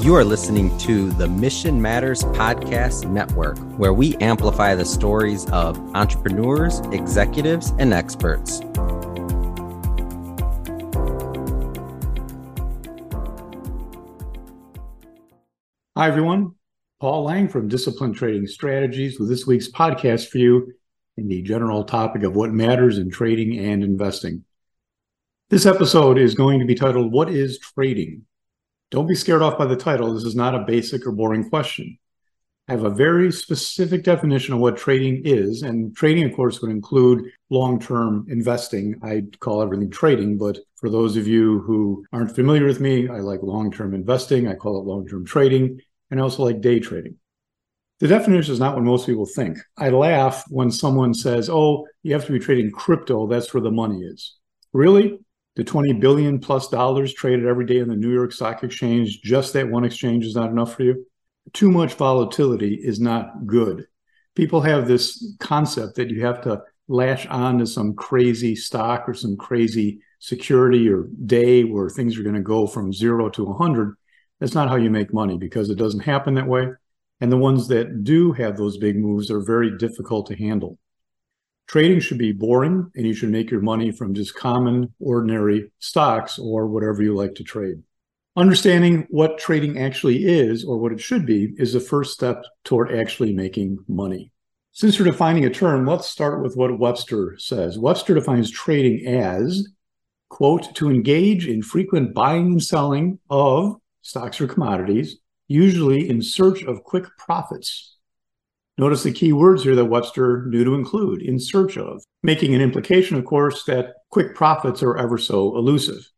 You are listening to the Mission Matters Podcast Network, where we amplify the stories of entrepreneurs, executives, and experts. Hi, everyone. Paul Lange from Disciplined Trading Strategies with this week's podcast for you in the general topic of what matters in trading and investing. This episode is going to be titled, What is Trading? Don't be scared off by the title. This is not a basic or boring question. I have a very specific definition of what trading is. And trading, of course, would include long term investing. I call everything trading. But for those of you who aren't familiar with me, I like long term investing. I call it long term trading. And I also like day trading. The definition is not what most people think. I laugh when someone says, oh, you have to be trading crypto. That's where the money is. Really? The 20 billion plus dollars traded every day in the New York Stock Exchange, just that one exchange is not enough for you? Too much volatility is not good. People have this concept that you have to lash on to some crazy stock or some crazy security or day where things are going to go from zero to 100. That's not how you make money because it doesn't happen that way. And the ones that do have those big moves are very difficult to handle. Trading should be boring and you should make your money from just common, ordinary stocks or whatever you like to trade. Understanding what trading actually is or what it should be is the first step toward actually making money. Since we're defining a term, let's start with what Webster says. Webster defines trading as, quote, to engage in frequent buying and selling of stocks or commodities, usually in search of quick profits Notice the key words here that Webster knew to include in search of, making an implication, of course, that quick profits are ever so elusive.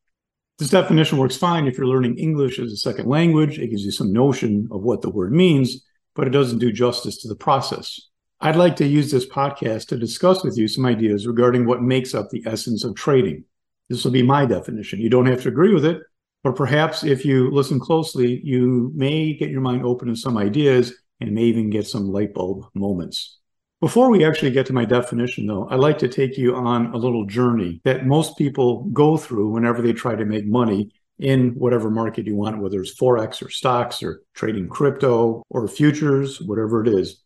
This definition works fine if you're learning English as a second language. It gives you some notion of what the word means, but it doesn't do justice to the process. I'd like to use this podcast to discuss with you some ideas regarding what makes up the essence of trading. This will be my definition. You don't have to agree with it, but perhaps if you listen closely, you may get your mind open to some ideas and may even get some light bulb moments. Before we actually get to my definition, though, I'd like to take you on a little journey that most people go through whenever they try to make money in whatever market you want, whether it's Forex or stocks or trading crypto or futures, whatever it is.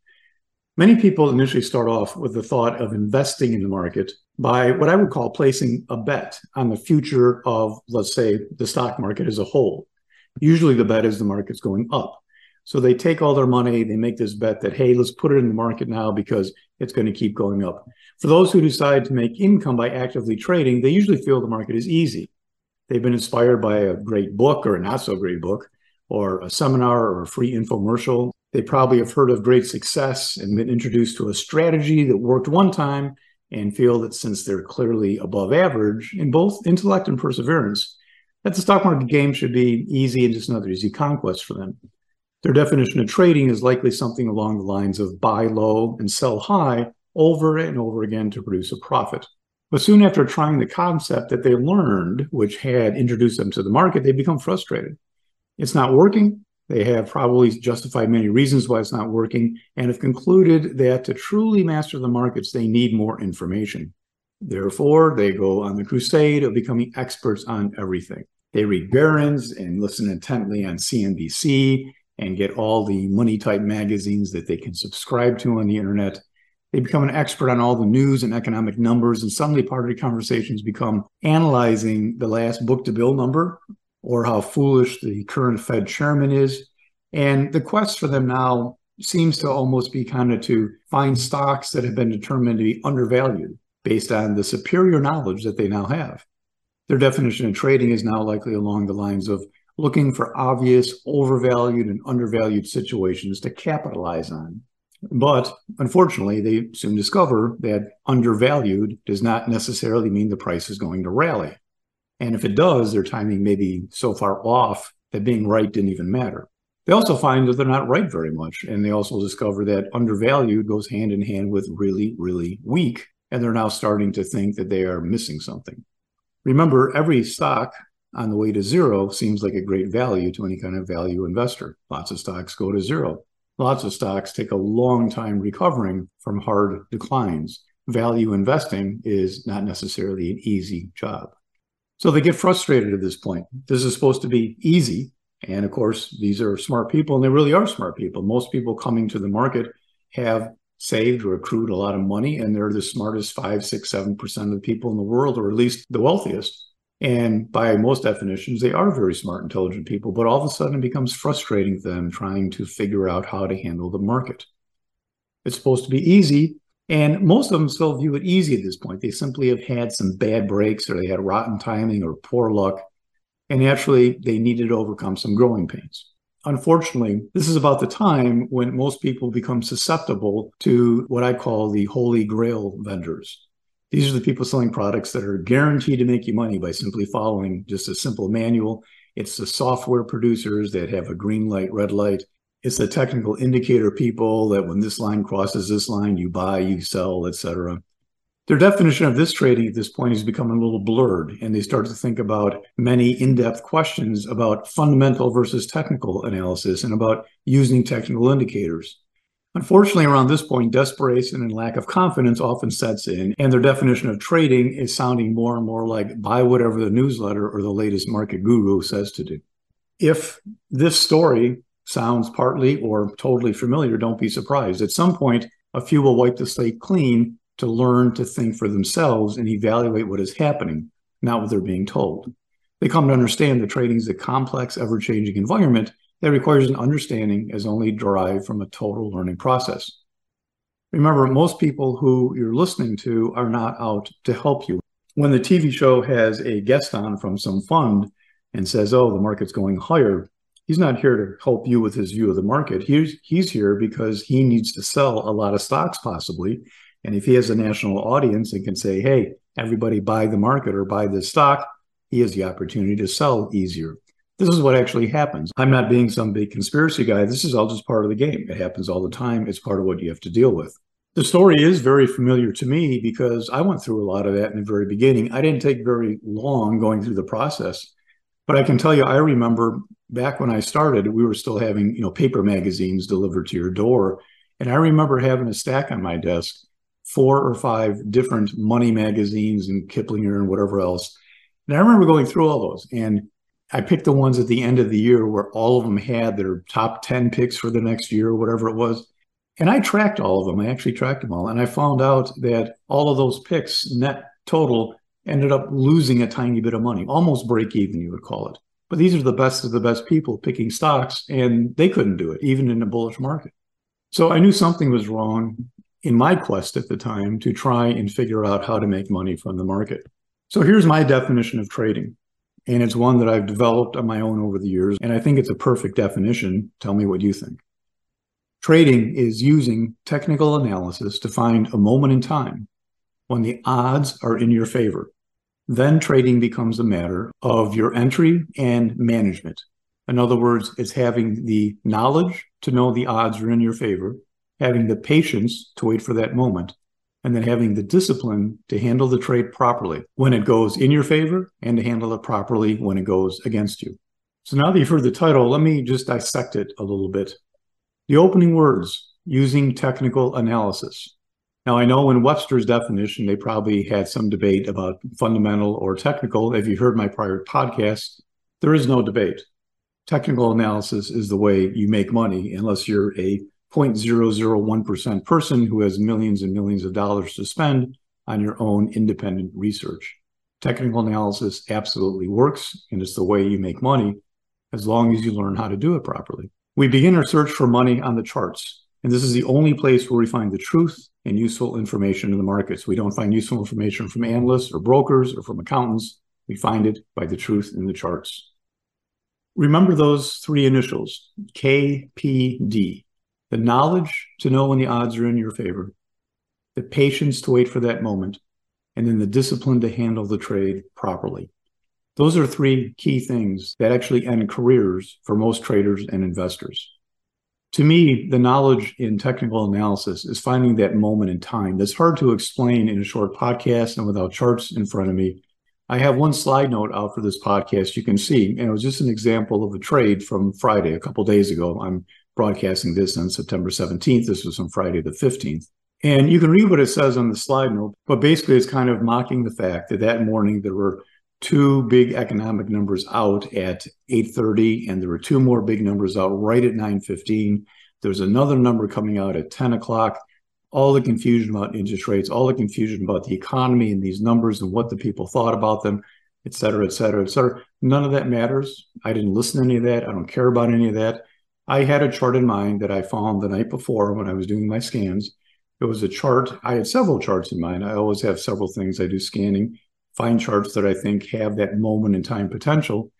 Many people initially start off with the thought of investing in the market by what I would call placing a bet on the future of, let's say, the stock market as a whole. Usually the bet is the market's going up. So they take all their money, they make this bet that, hey, let's put it in the market now because it's going to keep going up. For those who decide to make income by actively trading, they usually feel the market is easy. They've been inspired by a great book or a not so great book, or a seminar or a free infomercial. They probably have heard of great success and been introduced to a strategy that worked one time and feel that since they're clearly above average in both intellect and perseverance, that the stock market game should be easy and just another easy conquest for them. Their definition of trading is likely something along the lines of buy low and sell high over and over again to produce a profit. But soon after trying the concept that they learned, which had introduced them to the market, they become frustrated. It's not working. They have probably justified many reasons why it's not working and have concluded that to truly master the markets, they need more information. Therefore, they go on the crusade of becoming experts on everything. They read Barron's and listen intently on CNBC and get all the money type magazines that they can subscribe to on the internet. They become an expert on all the news and economic numbers, and suddenly part of the conversations become analyzing the last book to bill number or how foolish the current Fed chairman is. And the quest for them now seems to almost be kind of to find stocks that have been determined to be undervalued based on the superior knowledge that they now have. Their definition of trading is now likely along the lines of looking for obvious overvalued and undervalued situations to capitalize on. But unfortunately, they soon discover that undervalued does not necessarily mean the price is going to rally. And if it does, their timing may be so far off that being right didn't even matter. They also find that they're not right very much. And they also discover that undervalued goes hand in hand with really, really weak. And they're now starting to think that they are missing something. Remember, every stock on the way to zero seems like a great value to any kind of value investor. Lots of stocks go to zero. Lots of stocks take a long time recovering from hard declines. Value investing is not necessarily an easy job. So they get frustrated at this point. This is supposed to be easy. And of course, these are smart people, and they really are smart people. Most people coming to the market have saved or accrued a lot of money, and they're the smartest five, six, seven percent of the people in the world, or at least the wealthiest. And by most definitions, they are very smart, intelligent people, but all of a sudden it becomes frustrating for them trying to figure out how to handle the market. It's supposed to be easy, and most of them still view it easy at this point. They simply have had some bad breaks, or they had rotten timing, or poor luck. And naturally, they needed to overcome some growing pains. Unfortunately, this is about the time when most people become susceptible to what I call the holy grail vendors. These are the people selling products that are guaranteed to make you money by simply following just a simple manual. It's the software producers that have a green light, red light. It's the technical indicator people that when this line crosses this line, you buy, you sell, etc. Their definition of this trading at this point is becoming a little blurred, and they start to think about many in depth questions about fundamental versus technical analysis and about using technical indicators. Unfortunately, around this point, desperation and lack of confidence often sets in, and their definition of trading is sounding more and more like buy whatever the newsletter or the latest market guru says to do. If this story sounds partly or totally familiar, don't be surprised. At some point, a few will wipe the slate clean to learn to think for themselves and evaluate what is happening, not what they're being told. They come to understand that trading is a complex, ever changing environment that requires an understanding as only derived from a total learning process. Remember, most people who you're listening to are not out to help you. When the TV show has a guest on from some fund and says, Oh, the market's going higher, he's not here to help you with his view of the market. He's, he's here because he needs to sell a lot of stocks, possibly, and if he has a national audience and can say, hey, everybody buy the market or buy this stock, he has the opportunity to sell easier. This is what actually happens. I'm not being some big conspiracy guy. This is all just part of the game. It happens all the time. It's part of what you have to deal with. The story is very familiar to me because I went through a lot of that in the very beginning. I didn't take very long going through the process, but I can tell you, I remember back when I started, we were still having, you know, paper magazines delivered to your door. And I remember having a stack on my desk four or five different money magazines and Kiplinger and whatever else. And I remember going through all those and I picked the ones at the end of the year where all of them had their top 10 picks for the next year or whatever it was. And I tracked all of them. I actually tracked them all. And I found out that all of those picks, net total, ended up losing a tiny bit of money, almost break even, you would call it. But these are the best of the best people picking stocks, and they couldn't do it, even in a bullish market. So I knew something was wrong in my quest at the time to try and figure out how to make money from the market. So here's my definition of trading. And it's one that I've developed on my own over the years. And I think it's a perfect definition. Tell me what you think. Trading is using technical analysis to find a moment in time when the odds are in your favor. Then trading becomes a matter of your entry and management. In other words, it's having the knowledge to know the odds are in your favor having the patience to wait for that moment, and then having the discipline to handle the trade properly when it goes in your favor and to handle it properly when it goes against you. So now that you've heard the title, let me just dissect it a little bit. The opening words using technical analysis. Now, I know in Webster's definition, they probably had some debate about fundamental or technical. If you heard my prior podcast, there is no debate. Technical analysis is the way you make money, unless you're a 0.001% person who has millions and millions of dollars to spend on your own independent research. Technical analysis absolutely works, and it's the way you make money as long as you learn how to do it properly. We begin our search for money on the charts, and this is the only place where we find the truth and useful information in the markets. We don't find useful information from analysts or brokers or from accountants. We find it by the truth in the charts. Remember those three initials, KPD the knowledge to know when the odds are in your favor, the patience to wait for that moment, and then the discipline to handle the trade properly. Those are three key things that actually end careers for most traders and investors. To me, the knowledge in technical analysis is finding that moment in time that's hard to explain in a short podcast and without charts in front of me. I have one slide note out for this podcast you can see, and it was just an example of a trade from Friday, a couple days ago. I'm broadcasting this on September 17th. This was on Friday the 15th. And you can read what it says on the slide note, but basically it's kind of mocking the fact that that morning there were two big economic numbers out at 8:30, and there were two more big numbers out right at 9:15. There's another number coming out at 10 o'clock. All the confusion about interest rates, all the confusion about the economy and these numbers and what the people thought about them, et cetera, et cetera, et cetera. None of that matters. I didn't listen to any of that. I don't care about any of that. I had a chart in mind that I found the night before when I was doing my scans. It was a chart. I had several charts in mind. I always have several things I do scanning, find charts that I think have that moment in time potential.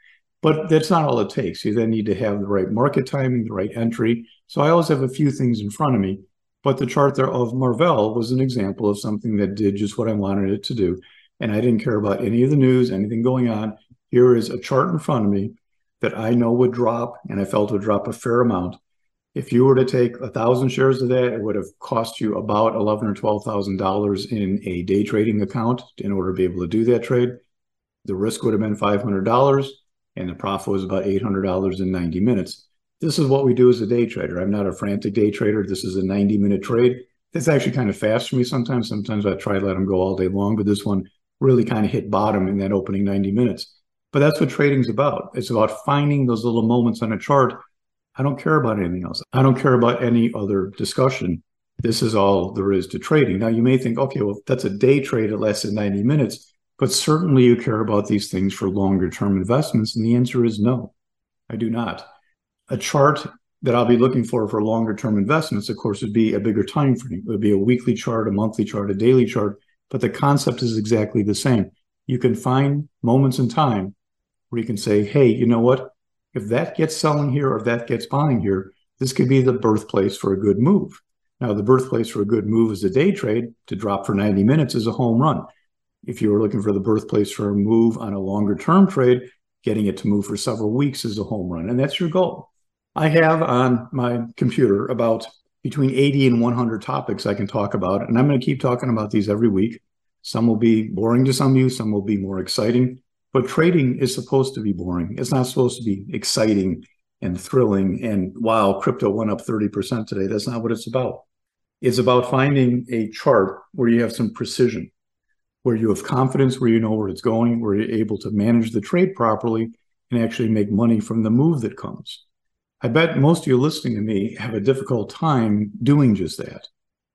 But that's not all it takes. You then need to have the right market timing, the right entry. So I always have a few things in front of me. But the chart there of Marvell was an example of something that did just what I wanted it to do. And I didn't care about any of the news, anything going on. Here is a chart in front of me that I know would drop, and I felt would drop a fair amount. If you were to take a thousand shares of that, it would have cost you about eleven or twelve thousand dollars in a day trading account in order to be able to do that trade. The risk would have been five hundred dollars, and the profit was about eight hundred dollars in ninety minutes. This is what we do as a day trader. I'm not a frantic day trader. This is a ninety minute trade. It's actually kind of fast for me sometimes. Sometimes I try to let them go all day long, but this one really kind of hit bottom in that opening ninety minutes. But that's what trading's about. It's about finding those little moments on a chart. I don't care about anything else. I don't care about any other discussion. This is all there is to trading. Now, you may think, okay, well, that's a day trade less than 90 minutes, but certainly you care about these things for longer term investments. And the answer is no, I do not. A chart that I'll be looking for for longer term investments, of course, would be a bigger time frame. It would be a weekly chart, a monthly chart, a daily chart, but the concept is exactly the same. You can find moments in time where you can say, hey, you know what? If that gets selling here or if that gets buying here, this could be the birthplace for a good move. Now, the birthplace for a good move is a day trade. To drop for 90 minutes is a home run. If you were looking for the birthplace for a move on a longer term trade, getting it to move for several weeks is a home run. And that's your goal. I have on my computer about between 80 and 100 topics I can talk about. And I'm going to keep talking about these every week. Some will be boring to some of you, some will be more exciting. But trading is supposed to be boring. It's not supposed to be exciting and thrilling. And wow, crypto went up 30% today. That's not what it's about. It's about finding a chart where you have some precision, where you have confidence, where you know where it's going, where you're able to manage the trade properly and actually make money from the move that comes. I bet most of you listening to me have a difficult time doing just that.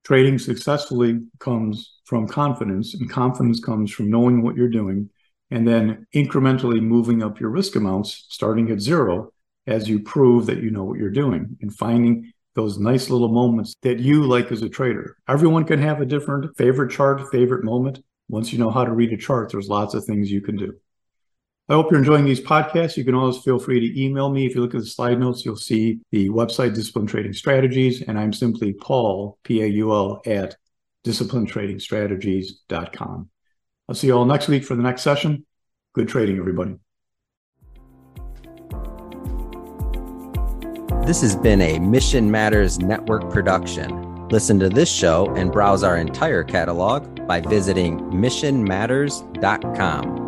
Trading successfully comes from confidence, and confidence comes from knowing what you're doing and then incrementally moving up your risk amounts starting at zero as you prove that you know what you're doing and finding those nice little moments that you like as a trader. Everyone can have a different favorite chart, favorite moment. Once you know how to read a chart, there's lots of things you can do. I hope you're enjoying these podcasts. You can always feel free to email me. If you look at the slide notes, you'll see the website Disciplined Trading Strategies, and I'm simply Paul, P A U L, at disciplinedtradingstrategies.com. I'll see you all next week for the next session. Good trading, everybody. This has been a Mission Matters Network production. Listen to this show and browse our entire catalog by visiting missionmatters.com.